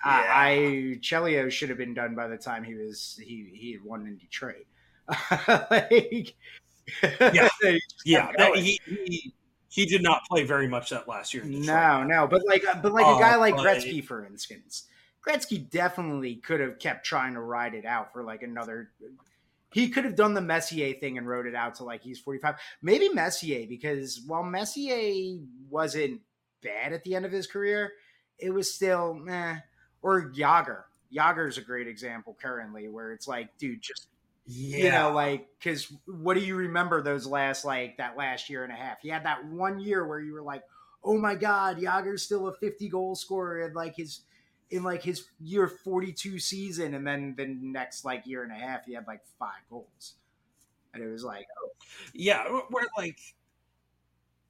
S1: yeah. I, I Chelio should have been done by the time he was he he had won in Detroit. like,
S2: yeah, yeah, that, he, he he did not play very much that last year.
S1: no, no, but like but like a guy uh, like Gretzky, for instance. Gretzky definitely could have kept trying to ride it out for like another. He could have done the Messier thing and rode it out to like he's 45. Maybe Messier, because while Messier wasn't bad at the end of his career, it was still meh. Or Jagr. Jagr's a great example currently where it's like, dude, just yeah. you know, like because what do you remember those last like that last year and a half? He had that one year where you were like, oh my god, Jagr's still a 50 goal scorer and like his in like his year 42 season and then the next like year and a half he had like five goals and it was like oh.
S2: yeah where like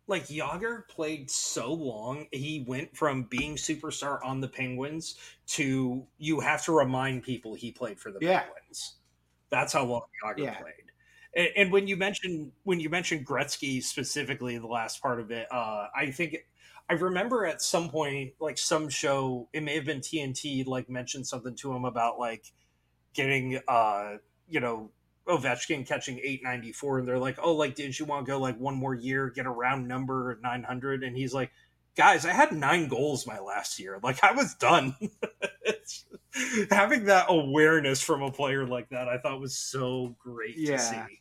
S2: like Jagr played so long he went from being superstar on the penguins to you have to remind people he played for the yeah. penguins that's how long Jagr yeah. played and, and, when you mentioned when you mentioned gretzky specifically the last part of it uh, i think I remember at some point, like some show, it may have been TNT, like mentioned something to him about like getting, uh, you know, Ovechkin catching 894. And they're like, oh, like, didn't you want to go like one more year, get a round number 900? And he's like, guys, I had nine goals my last year. Like, I was done. having that awareness from a player like that, I thought was so great yeah. to see.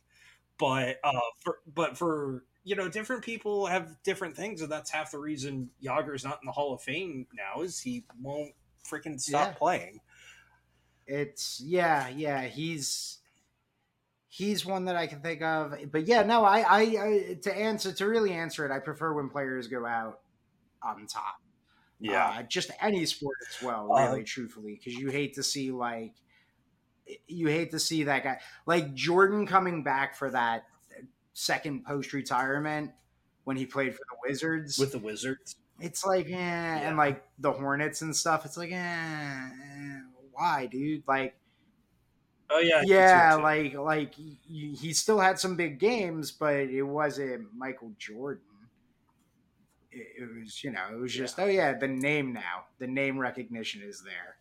S2: But, uh, for, but for, you know, different people have different things, and that's half the reason Jagr's not in the Hall of Fame now is he won't freaking stop yeah. playing.
S1: It's yeah, yeah. He's he's one that I can think of, but yeah, no. I, I, I to answer to really answer it, I prefer when players go out on top. Yeah, uh, just any sport as well. Really, uh, truthfully, because you hate to see like you hate to see that guy like Jordan coming back for that second post retirement when he played for the Wizards.
S2: With the Wizards?
S1: It's like, eh, yeah. and like the Hornets and stuff. It's like, eh, eh why, dude? Like,
S2: oh yeah,
S1: yeah, like like he, he still had some big games, but it wasn't Michael Jordan. It, it was, you know, it was just, yeah. oh yeah, the name now, the name recognition is there.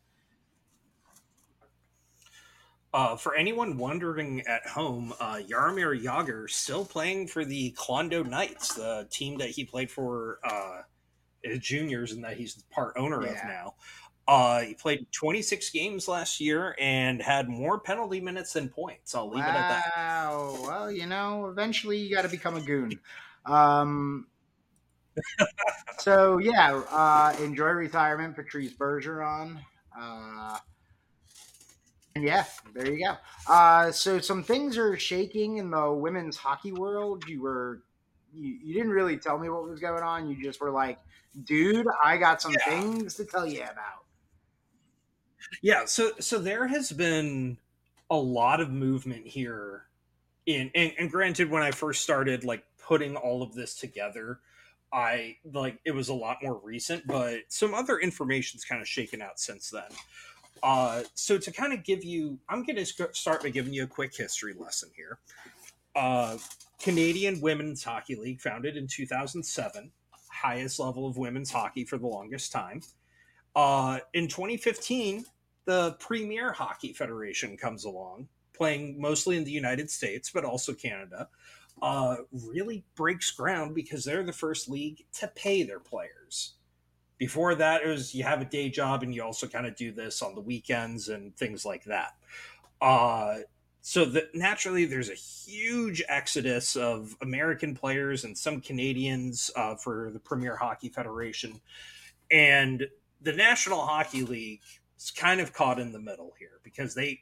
S2: Uh, for anyone wondering at home, uh, Jaromir Jagr still playing for the Kladno Knights, the team that he played for uh, his juniors and that he's part owner yeah. of now. Uh, he played 26 games last year and had more penalty minutes than points. I'll leave wow. it at that.
S1: Wow. Well, you know, eventually you got to become a goon. Um, so yeah, uh, enjoy retirement, Patrice Bergeron. Uh, yeah, there you go. Uh, so some things are shaking in the women's hockey world. You were you, you didn't really tell me what was going on. You just were like, dude, I got some yeah. things to tell you about.
S2: Yeah, so so there has been a lot of movement here in and, and granted when I first started like putting all of this together, I like it was a lot more recent, but some other information's kind of shaken out since then. Uh, so to kind of give you, I'm going to start by giving you a quick history lesson here. Uh, Canadian Women's Hockey League, founded in 2007, highest level of women's hockey for the longest time. Uh, in 2015, the Premier Hockey Federation comes along, playing mostly in the United States, but also Canada. Uh, really breaks ground because they're the first league to pay their players. Before that, it was you have a day job and you also kind of do this on the weekends and things like that. Uh, so that naturally, there's a huge exodus of American players and some Canadians uh, for the Premier Hockey Federation, and the National Hockey League is kind of caught in the middle here because they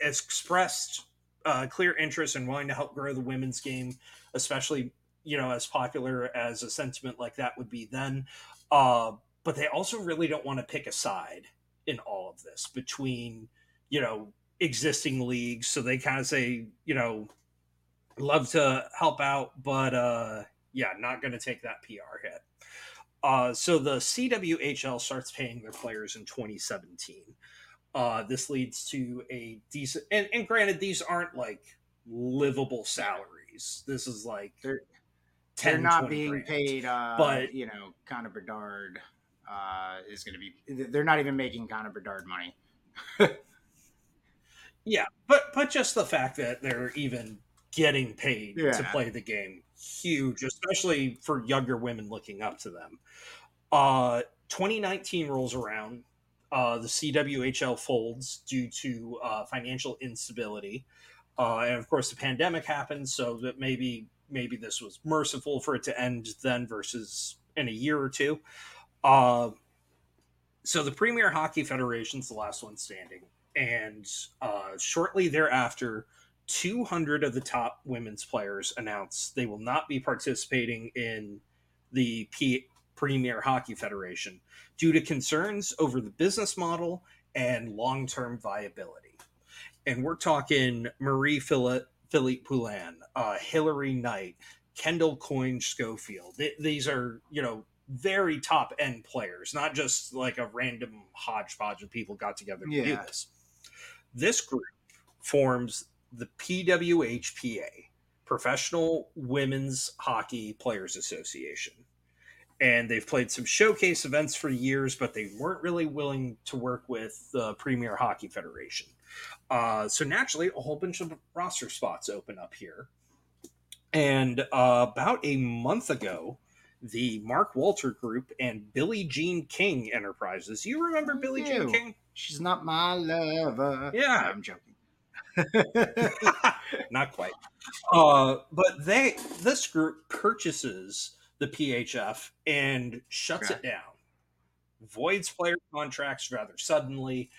S2: expressed uh, clear interest in wanting to help grow the women's game, especially you know as popular as a sentiment like that would be then. Uh, but they also really don't want to pick a side in all of this between, you know, existing leagues. So they kind of say, you know, love to help out, but uh, yeah, not going to take that PR hit. Uh, so the CWHL starts paying their players in 2017. Uh, this leads to a decent, and, and granted, these aren't like livable salaries. This is like
S1: they're 10, they're not being grand. paid, uh, but you know, Connor Bedard uh, is going to be. They're not even making Connor Bedard money.
S2: yeah, but but just the fact that they're even getting paid yeah. to play the game huge, especially for younger women looking up to them. Uh, 2019 rolls around. uh, the CWHL folds due to uh, financial instability, uh, and of course the pandemic happened. So that maybe maybe this was merciful for it to end then versus in a year or two. Uh, so the Premier Hockey Federation is the last one standing, and uh, shortly thereafter, 200 of the top women's players announced they will not be participating in the P- Premier Hockey Federation due to concerns over the business model and long-term viability. And we're talking Marie Philip Philippe Poulin, uh, Hilary Knight, Kendall Coyne Schofield. Th- these are, you know, very top end players, not just like a random hodgepodge of people got together to yeah. do this. This group forms the PWHPA, Professional Women's Hockey Players Association. And they've played some showcase events for years, but they weren't really willing to work with the Premier Hockey Federation. Uh, so naturally, a whole bunch of roster spots open up here. And uh, about a month ago, the Mark Walter Group and Billie Jean King Enterprises. You remember Billie Jean King?
S1: She's not my lover.
S2: Yeah,
S1: I'm joking.
S2: not quite. Uh, but they this group purchases the PHF and shuts it down, voids player contracts rather suddenly,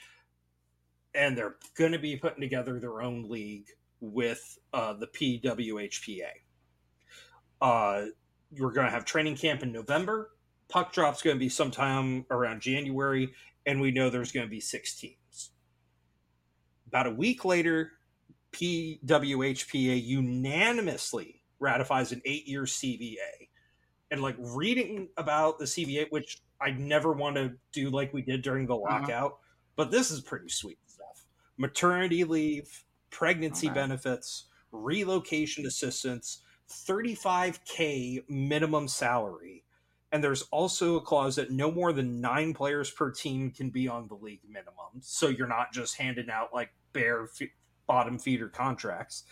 S2: and they're going to be putting together their own league with uh, the PWHPA. Uh, you're going to have training camp in November. Puck drop's going to be sometime around January, and we know there's going to be six teams. About a week later, PWHPA unanimously ratifies an eight year CBA. And like reading about the CBA, which I never want to do like we did during the uh-huh. lockout, uh-huh. but this is pretty sweet stuff. Maternity leave, pregnancy okay. benefits, relocation assistance, 35k minimum salary. And there's also a clause that no more than nine players per team can be on the league minimum. So you're not just handing out like bare f- bottom feeder contracts.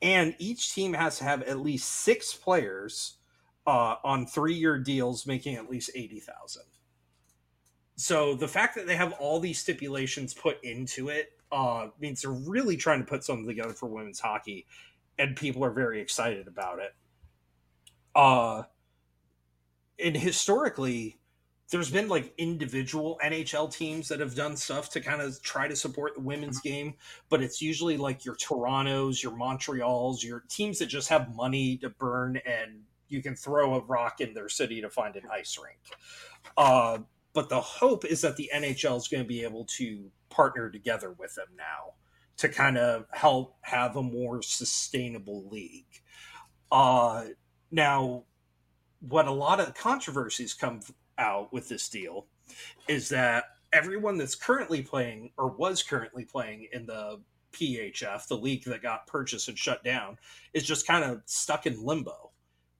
S2: And each team has to have at least six players uh, on three year deals making at least 80,000. So the fact that they have all these stipulations put into it uh, means they're really trying to put something together for women's hockey and people are very excited about it. Uh, and historically, there's been like individual NHL teams that have done stuff to kind of try to support the women's game, but it's usually like your Toronto's, your Montreal's, your teams that just have money to burn and you can throw a rock in their city to find an ice rink. Uh, but the hope is that the NHL is going to be able to partner together with them now to kind of help have a more sustainable league. Uh, now, what a lot of controversies come out with this deal is that everyone that's currently playing or was currently playing in the PHF, the league that got purchased and shut down, is just kind of stuck in limbo.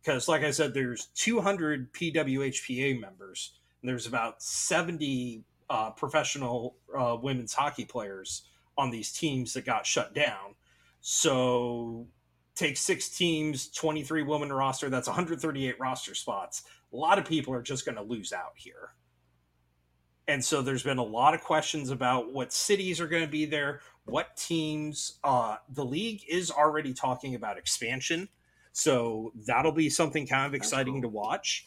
S2: Because, like I said, there's 200 PWHPA members, and there's about 70 uh, professional uh, women's hockey players on these teams that got shut down. So take six teams, 23 woman roster, that's 138 roster spots. A lot of people are just going to lose out here. And so there's been a lot of questions about what cities are going to be there, what teams. Uh, the league is already talking about expansion. So that'll be something kind of exciting cool. to watch.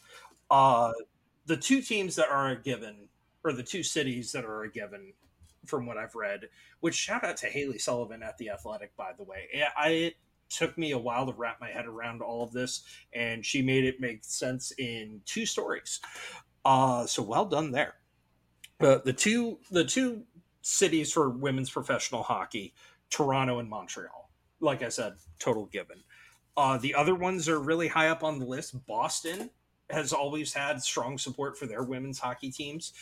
S2: Uh, the two teams that are a given, or the two cities that are a given, from what I've read. Which shout out to Hailey Salvian at the Athletic, by the way. I, took me a while to wrap my head around all of this, and she made it make sense in two stories. Uh, so well done there. Uh, the two the two cities for women's professional hockey, Toronto and Montreal. Like I said, total given. Uh, the other ones are really high up on the list. Boston has always had strong support for their women's hockey teams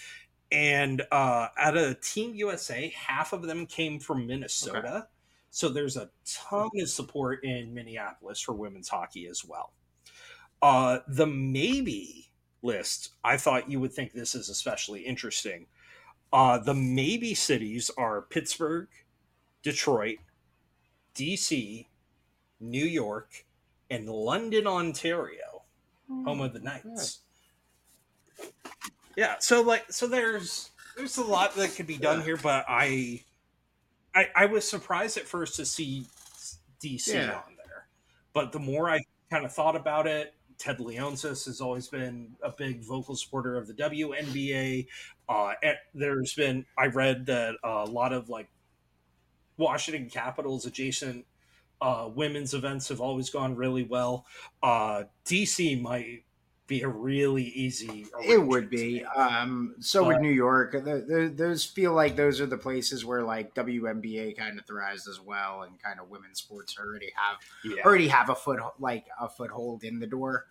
S2: and uh, out of Team USA, half of them came from Minnesota. Okay. So there's a ton of support in Minneapolis for women's hockey as well. Uh, the maybe list, I thought you would think this is especially interesting. Uh, the maybe cities are Pittsburgh, Detroit, DC, New York, and London, Ontario, home of the Knights. Yeah, so like so there's there's a lot that could be done here, but I, I, I was surprised at first to see DC
S1: Yeah.
S2: on there, but the more I kind of thought about it, Ted Leonsis has always been a big vocal supporter of the WNBA. Uh, there's been I read that a lot of like Washington Capitals adjacent uh, women's events have always gone really well. Uh, DC might be a really easy.
S1: It would be. Um, so would New York. Th th those feel like those are the places where like WNBA kind of thrives as well, and kind of women's sports already have
S2: yeah.
S1: already have a foot like a foothold in the door.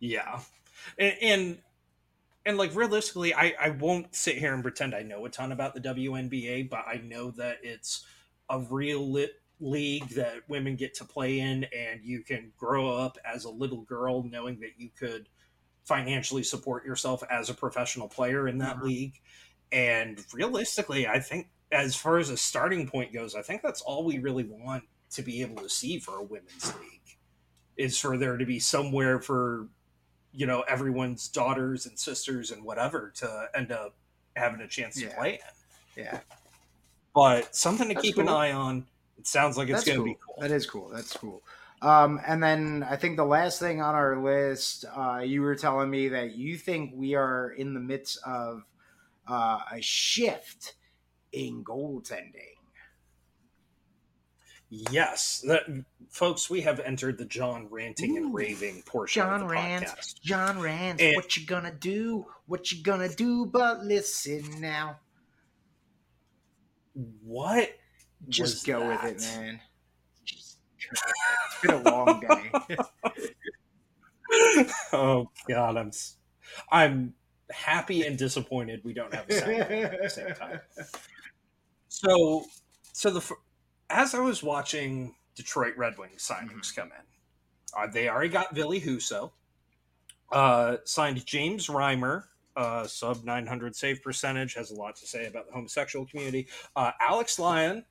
S2: Yeah, and, and and like realistically, I I won't sit here and pretend I know a ton about the WNBA, but I know that it's a real lit league that women get to play in, and you can grow up as a little girl knowing that you could financially support yourself as a professional player in that
S1: Mhm.
S2: league. And realistically, I think as far as a starting point goes, I think that's all we really want to be able to see for a women's league is for there to be somewhere for you know everyone's daughters and sisters and whatever to end up having a chance to play in.
S1: Yeah,
S2: But something to
S1: That's
S2: keep an eye on. It sounds like it's going to
S1: cool.
S2: be cool.
S1: That is cool. That's cool. Um, and then I think the last thing on our list, uh, you were telling me that you think we are in the midst of uh, a shift in goaltending.
S2: Yes, that, folks, we have entered the John ranting and raving portion
S1: John
S2: of the
S1: rants.
S2: podcast.
S1: John Rance,
S2: And-
S1: what you gonna do? What you gonna do? But listen now.
S2: What?
S1: Just
S2: was
S1: go with it, man. Just, it's been a long day.
S2: oh God, I'm s- I'm happy and disappointed we don't have a sound at the same time. So, so the as I was watching Detroit Red Wings signings come in, uh, they already got Ville Husso, uh, signed James Reimer, uh, sub 900 save percentage, has a lot to say about the homosexual community. Uh, Alex Lyon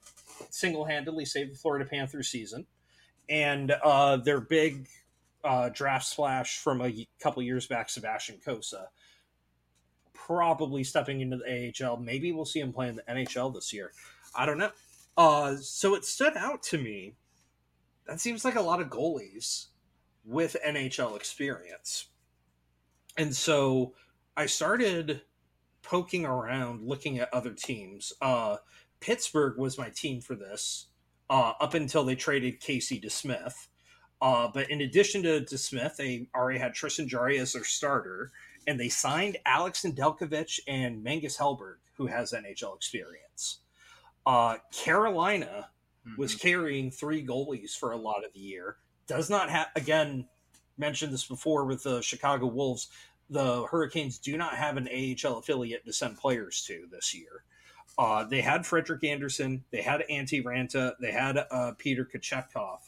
S2: single handedly saved the Florida Panthers season, and uh, their big uh, draft splash from a couple years back, Sebastian Cossa. Probably stepping into the AHL. Maybe we'll see him play in the NHL this year. I don't know. Uh, so it stood out to me. That seems like a lot of goalies with NHL experience. And so I started poking around, looking at other teams. Uh, Pittsburgh was my team for this uh, up until they traded Casey DeSmith. Uh, but in addition to DeSmith, they already had Tristan Jarry as their starter, and they signed Alex Nedeljkovic and Magnus Hellberg, who has NHL experience. Uh, Carolina was
S1: Mm-hmm.
S2: carrying three goalies for a lot of the year. Does not have again mentioned this before with the Chicago Wolves. The Hurricanes do not have an AHL affiliate to send players to this year. Uh, they had Frederik Andersen, they had Antti Raanta, they had uh, Peter Kochetkov,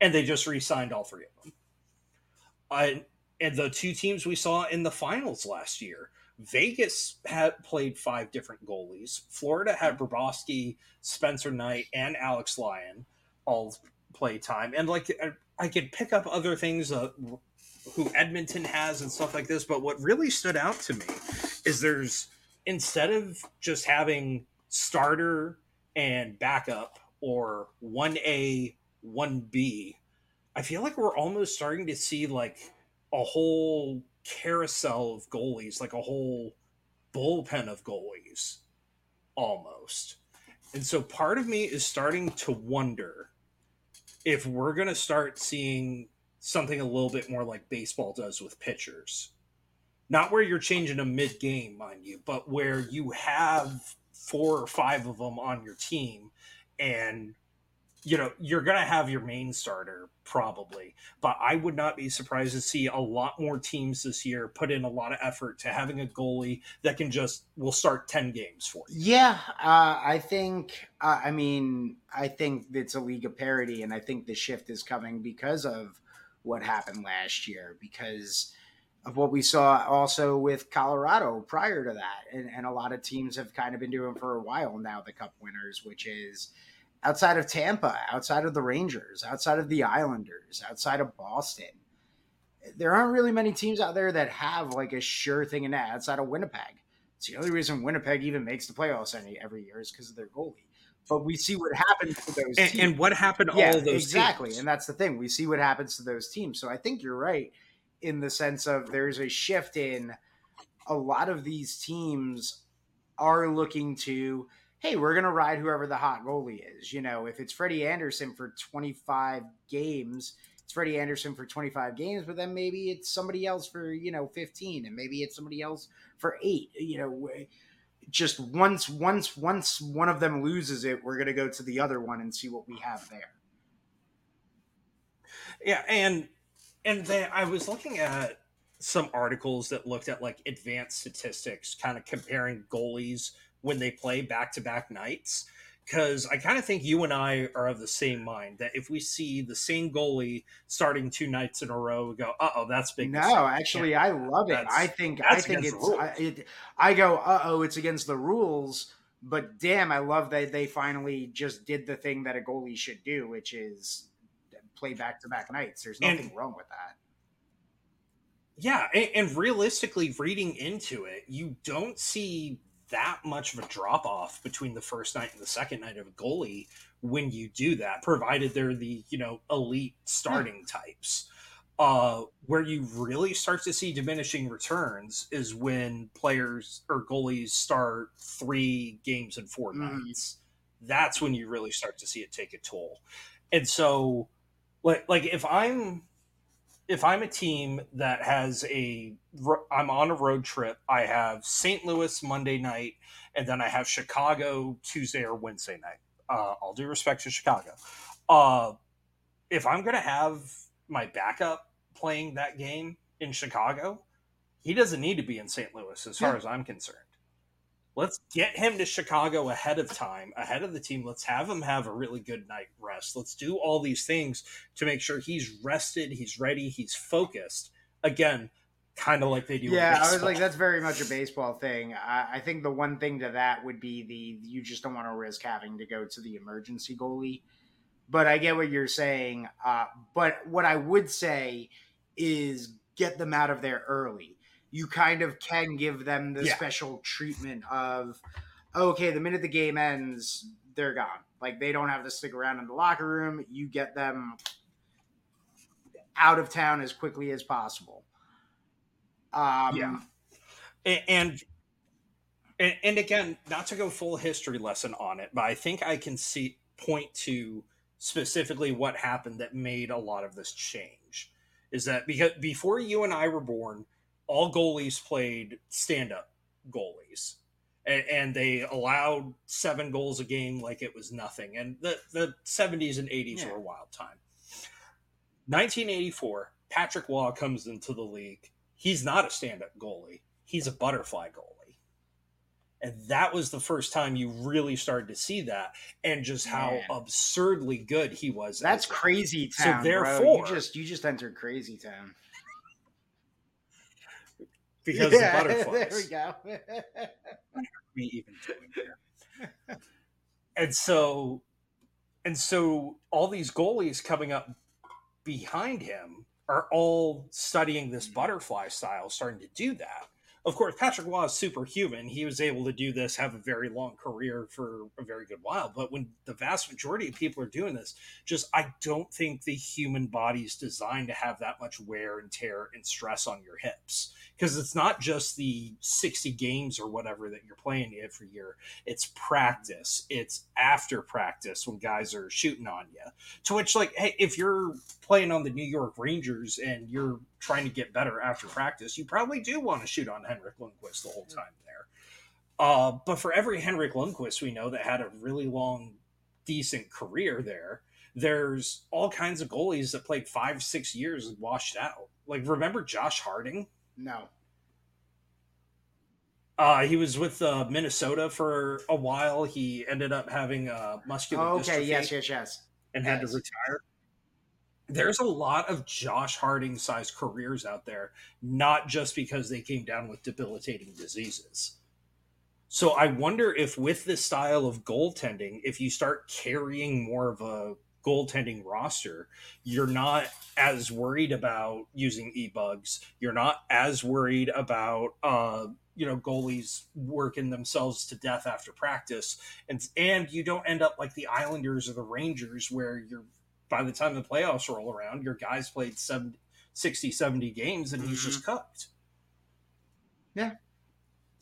S2: and they just re-signed all three of them. Uh, and the two teams we saw in the finals last year, Vegas had played five different goalies. Florida had Brobowski, Spencer Knight, and Alex Lyon all play time. And like I, I could pick up other things uh, who Edmonton has and stuff like this. But what really stood out to me is there's instead of just having starter and backup or 1A, 1B, I feel like we're almost starting to see like a whole carousel of goalies, like a whole bullpen of goalies almost. And so part of me is starting to wonder if we're going to start seeing something a little bit more like baseball does with pitchers. Not where you're changing a mid game, mind you, but where you have four or five of them on your team and you know, you're going to have your main starter probably, but I would not be surprised to see a lot more teams this year put in a lot of effort to having a goalie that can just will start 10 games for you.
S1: Yeah, uh, I think. Uh, I mean, I think it's a league of parity, and I think the shift is coming because of what happened last year, because of what we saw also with Colorado prior to that, and, and a lot of teams have kind of been doing for a while now. The Cup winners, which is outside of Tampa, outside of the Rangers, outside of the Islanders, outside of Boston. there aren't really many teams out there that have like a sure thing in that outside of Winnipeg. It's the only reason Winnipeg even makes the playoffs any every year is because of their goalie. But we see what happens to those
S2: and,
S1: teams.
S2: and what happened to
S1: yeah,
S2: all those teams.
S1: exactly.
S2: teams?
S1: And that's the thing. We see what happens to those teams. So I think you're right in the sense of there's a shift in a lot of these teams are looking to, hey, we're going to ride whoever the hot goalie is. You know, if it's Freddie Andersen for 25 games, it's Freddie Andersen for 25 games, but then maybe it's somebody else for, you know, 15 and maybe it's somebody else for eight. You know, just once, once, once one of them loses it, we're going to go to the other one and see what we have there.
S2: Yeah, and and then I was looking at some articles that looked at like advanced statistics, kind of comparing goalies when they play back to back nights. Because I kind of think you and I are of the same mind that if we see the same goalie starting two nights in a row, we go, "Uh oh, that's big."
S1: No,
S2: mistake.
S1: actually, I love it.
S2: That's-
S1: I think I think it's I, it, I go, uh oh, it's against the rules. But damn, I love that they finally just did the thing that a goalie should do, which is play back to back nights. There's
S2: And-
S1: nothing wrong with that.
S2: Yeah, and, and realistically, reading into it, you don't see that much of a drop off between the first night and the second night of a goalie when you do that, provided they're the you know elite starting types. Uh, where you really start to see diminishing returns is when players or goalies start three games in 4
S1: Mhm.
S2: nights. That's when you really start to see it take a toll. And so, like, like if I'm if I'm a team that has a, I'm on a road trip. I have St. Louis Monday night, and then I have Chicago Tuesday or Wednesday night. Uh, all due respect to Chicago. Uh, if I'm going to have my backup playing that game in Chicago, he doesn't need to be in St. Louis, as far as I'm concerned. Let's get him to Chicago ahead of time, ahead of the team. Let's have him have a really good night rest. Let's do all these things to make sure he's rested, he's ready, he's focused. Again, kind of like they do.
S1: Yeah, I was like, that's very much a baseball thing. I, I think the one thing to that would be the you just don't want to risk having to go to the emergency goalie. But I get what you're saying. Uh, but what I would say is get them out of there early. You kind of can give them the
S2: Yeah.
S1: special treatment of, okay, the minute the game ends, they're gone. Like they don't have to stick around in the locker room. You get them out of town as quickly as possible. Um,
S2: Yeah. And and, and again not to go full history lesson on it but i think i can see point to specifically what happened that made a lot of this change is that because before you and i were born all goalies played stand-up goalies and, and they allowed seven goals a game like it was nothing and the, the 70s and 80s
S1: Yeah.
S2: were a wild time 1984 patrick roy comes into the league he's not a stand-up goalie he's a butterfly goalie and that was the first time you really started to see that and just how
S1: Man.
S2: absurdly good he was
S1: That's
S2: that.
S1: crazy
S2: So
S1: town. bro.
S2: therefore-
S1: you just you just entered crazy town
S2: because
S1: Yeah,
S2: the butterflies
S1: There we go.
S2: we even doing here? and so, and so, all these goalies coming up behind him are all studying this butterfly style, starting to do that. Of course, Patrick Roy is superhuman. He was able to do this, have a very long career for a very good while. But when the vast majority of people are doing this, just I don't think the human body is designed to have that much wear and tear and stress on your hips because it's not just the 60 games or whatever that you're playing every year it's practice it's after practice when guys are shooting on you to which like hey if you're playing on the new york rangers and you're trying to get better after practice you probably do want to shoot on henrik lundqvist the whole time there uh, but for every henrik lundqvist we know that had a really long decent career there there's all kinds of goalies that played five six years and washed out like remember josh harding
S1: no.
S2: Uh, he was with uh, Minnesota for a while. He ended up having a muscular
S1: Oh, okay.
S2: dystrophy
S1: Yes. Yes. Yes.
S2: and had to retire. There's a lot of Josh Harding sized careers out there, not just because they came down with debilitating diseases. So I wonder if with this style of goaltending, if you start carrying more of a goaltending roster, you're not as worried about using e bugs. You're not as worried about uh, you know goalies working themselves to death after practice, and and you don't end up like the Islanders or the Rangers where you're by the time the playoffs roll around, your guys played 70, 60, 70 games and he's mm-hmm. just cooked.
S1: Yeah,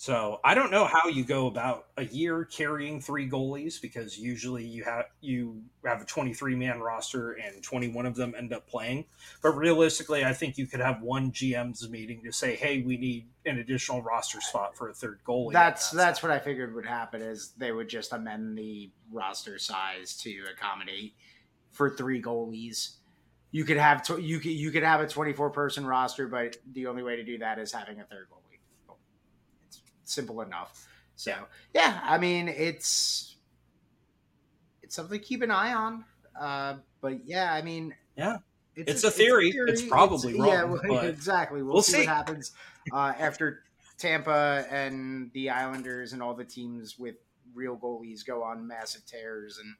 S2: so I don't know how you go about a year carrying three goalies because usually you have you have a 23 man roster and 21 of them end up playing. But realistically, I think you could have one GM's meeting to say, "Hey, we need an additional roster spot for a third goalie."
S1: That's that's what I figured would happen is they would just amend the roster size to accommodate for three goalies. You could have tw- you could you could have a 24 person roster, but the only way to do that is having a third goalie It's simple enough. So yeah, I mean it's it's something to keep an eye on. Uh, but yeah, I mean
S2: yeah. It's, it's a, a, theory. It's, a theory. it's probably it's, wrong. Yeah,
S1: exactly. We'll, we'll see, see, what happens uh, after Tampa and the Islanders and all the teams with real goalies go on massive tears and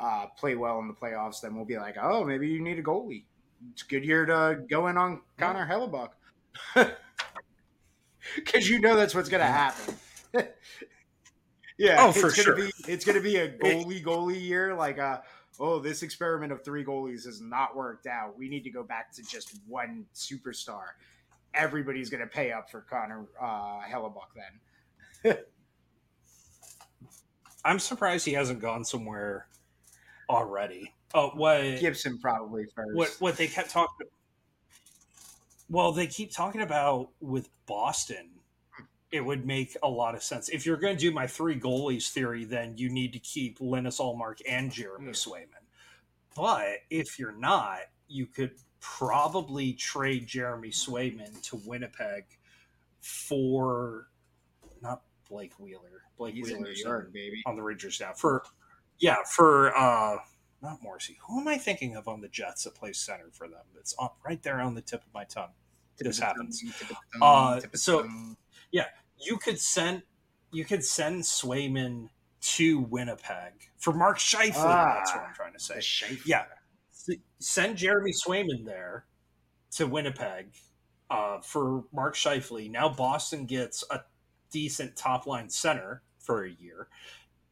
S1: uh, play well in the playoffs. Then we'll be like, oh, maybe you need a goalie. It's a good year to go in on Connor Hellebuyck. because you know that's what's going to happen. yeah,
S2: oh, for
S1: it's
S2: sure.
S1: Gonna be, it's going to be a goalie goalie year. Like, uh, oh, this experiment of three goalies has not worked out. We need to go back to just one superstar. Everybody's going to pay up for Connor uh, Hellebuyck then.
S2: I'm surprised he hasn't gone somewhere already. Oh, what
S1: Gibson probably first.
S2: What what they kept talking well, they keep talking about with Boston. It would make a lot of sense. If you're going to do my three goalies theory, then you need to keep Linus Ullmark and Jeremy mm. Swayman. But if you're not, you could probably trade Jeremy Swayman to Winnipeg for not Blake Wheeler. Blake
S1: He's
S2: Wheeler
S1: York, baby.
S2: on the Rangers now for yeah for uh not Morrissey. Who am I thinking of on the Jets that plays center for them? It's on, right there on the tip of my tongue. This happens. Uh, so yeah, you could send you could send Swayman to Winnipeg for Mark Scheifele. Ah, that's what I'm trying to say. Yeah, send Jeremy Swayman there to Winnipeg uh, for Mark Scheifele. Now Boston gets a decent top line center for a year,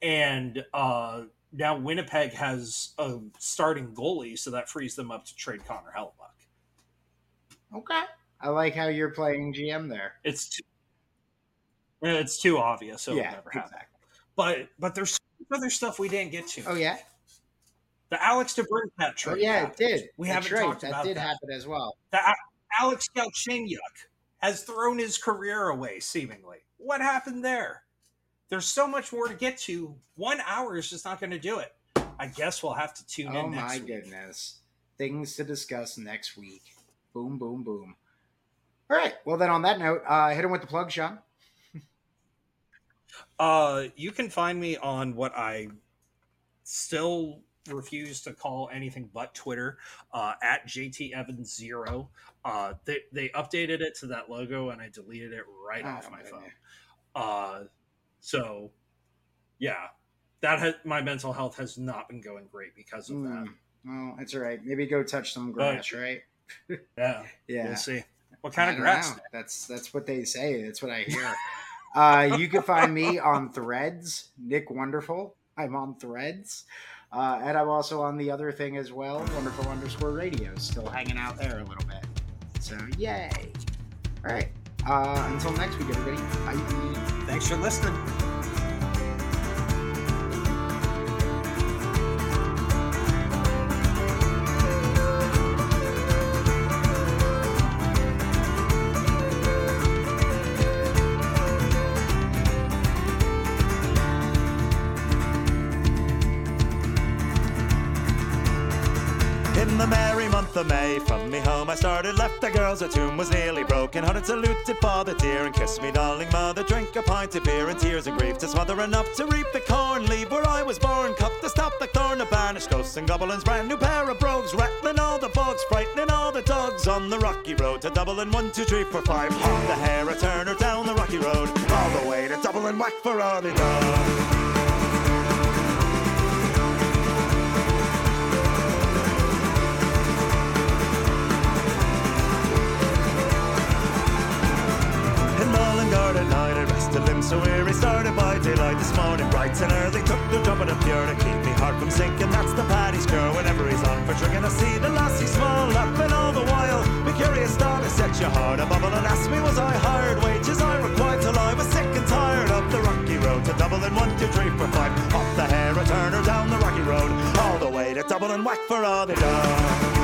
S2: and uh, now Winnipeg has a starting goalie, so that frees them up to trade Connor Hellebuyck.
S1: Okay, I like how you're playing GM there.
S2: It's too, it's too obvious, so yeah, it'll never happen. Exactly. But but there's other stuff we didn't get to.
S1: Oh yeah,
S2: the Alex DeBrincat trade.
S1: Oh, yeah, happened. it did.
S2: We haven't right. talked
S1: that
S2: about
S1: did
S2: that.
S1: happen as well.
S2: The Alex Galchenyuk has thrown his career away, seemingly. What happened there? There's so much more to get to. One hour is just not going to do it. I guess we'll have to tune
S1: oh
S2: in. Oh my
S1: week. goodness! Things to discuss next week. Boom, boom, boom. All right. Well, then on that note, uh, hit him with the plug, Sean.
S2: uh, you can find me on what I still refuse to call anything but Twitter uh, at JT Evans zero. Uh, they they updated it to that logo, and I deleted it right oh, off my phone. Uh, so, yeah, that has, my mental health has not been going great because of mm. that.
S1: Well, that's all right. Maybe go touch some grass,
S2: but,
S1: right?
S2: yeah, yeah. We'll see. What kind of grass? Know.
S1: That's that's what they say. That's what I hear. uh, you can find me on Threads, Nick Wonderful. I'm on Threads, uh, and I'm also on the other thing as well, Wonderful underscore Radio. Still hanging out there a little bit. So yay! All right. Uh, until next week, everybody. Bye.
S2: Thanks for listening.
S3: Started, left the girls, a tomb was nearly broken. Hearted saluted father dear, and kissed me darling mother. Drink a pint of beer and tears of grief to smother enough to reap the corn. Leave where I was born, cut the stop the thorn of banished ghosts and goblins. Brand new pair of brogues, rattling all the bugs, frightening all the dogs on the rocky road to Dublin. One, two, three, four, five. Hung the hair, a turner down the rocky road, all the way to Dublin. Whack for all the dog. Limb so weary. Started by daylight this morning, bright and early. Took the jumping and pure to keep me heart from sinking. That's the Paddy's girl whenever he's on for drinking. I see the lassie small laughing all the while. Me curious I set your heart a bubble and asked me was I hired wages I required till I was sick and tired of the rocky road to Dublin. One, two, three, four, five. Up the hair, a turner down the rocky road, all the way to Dublin. Whack for all they done.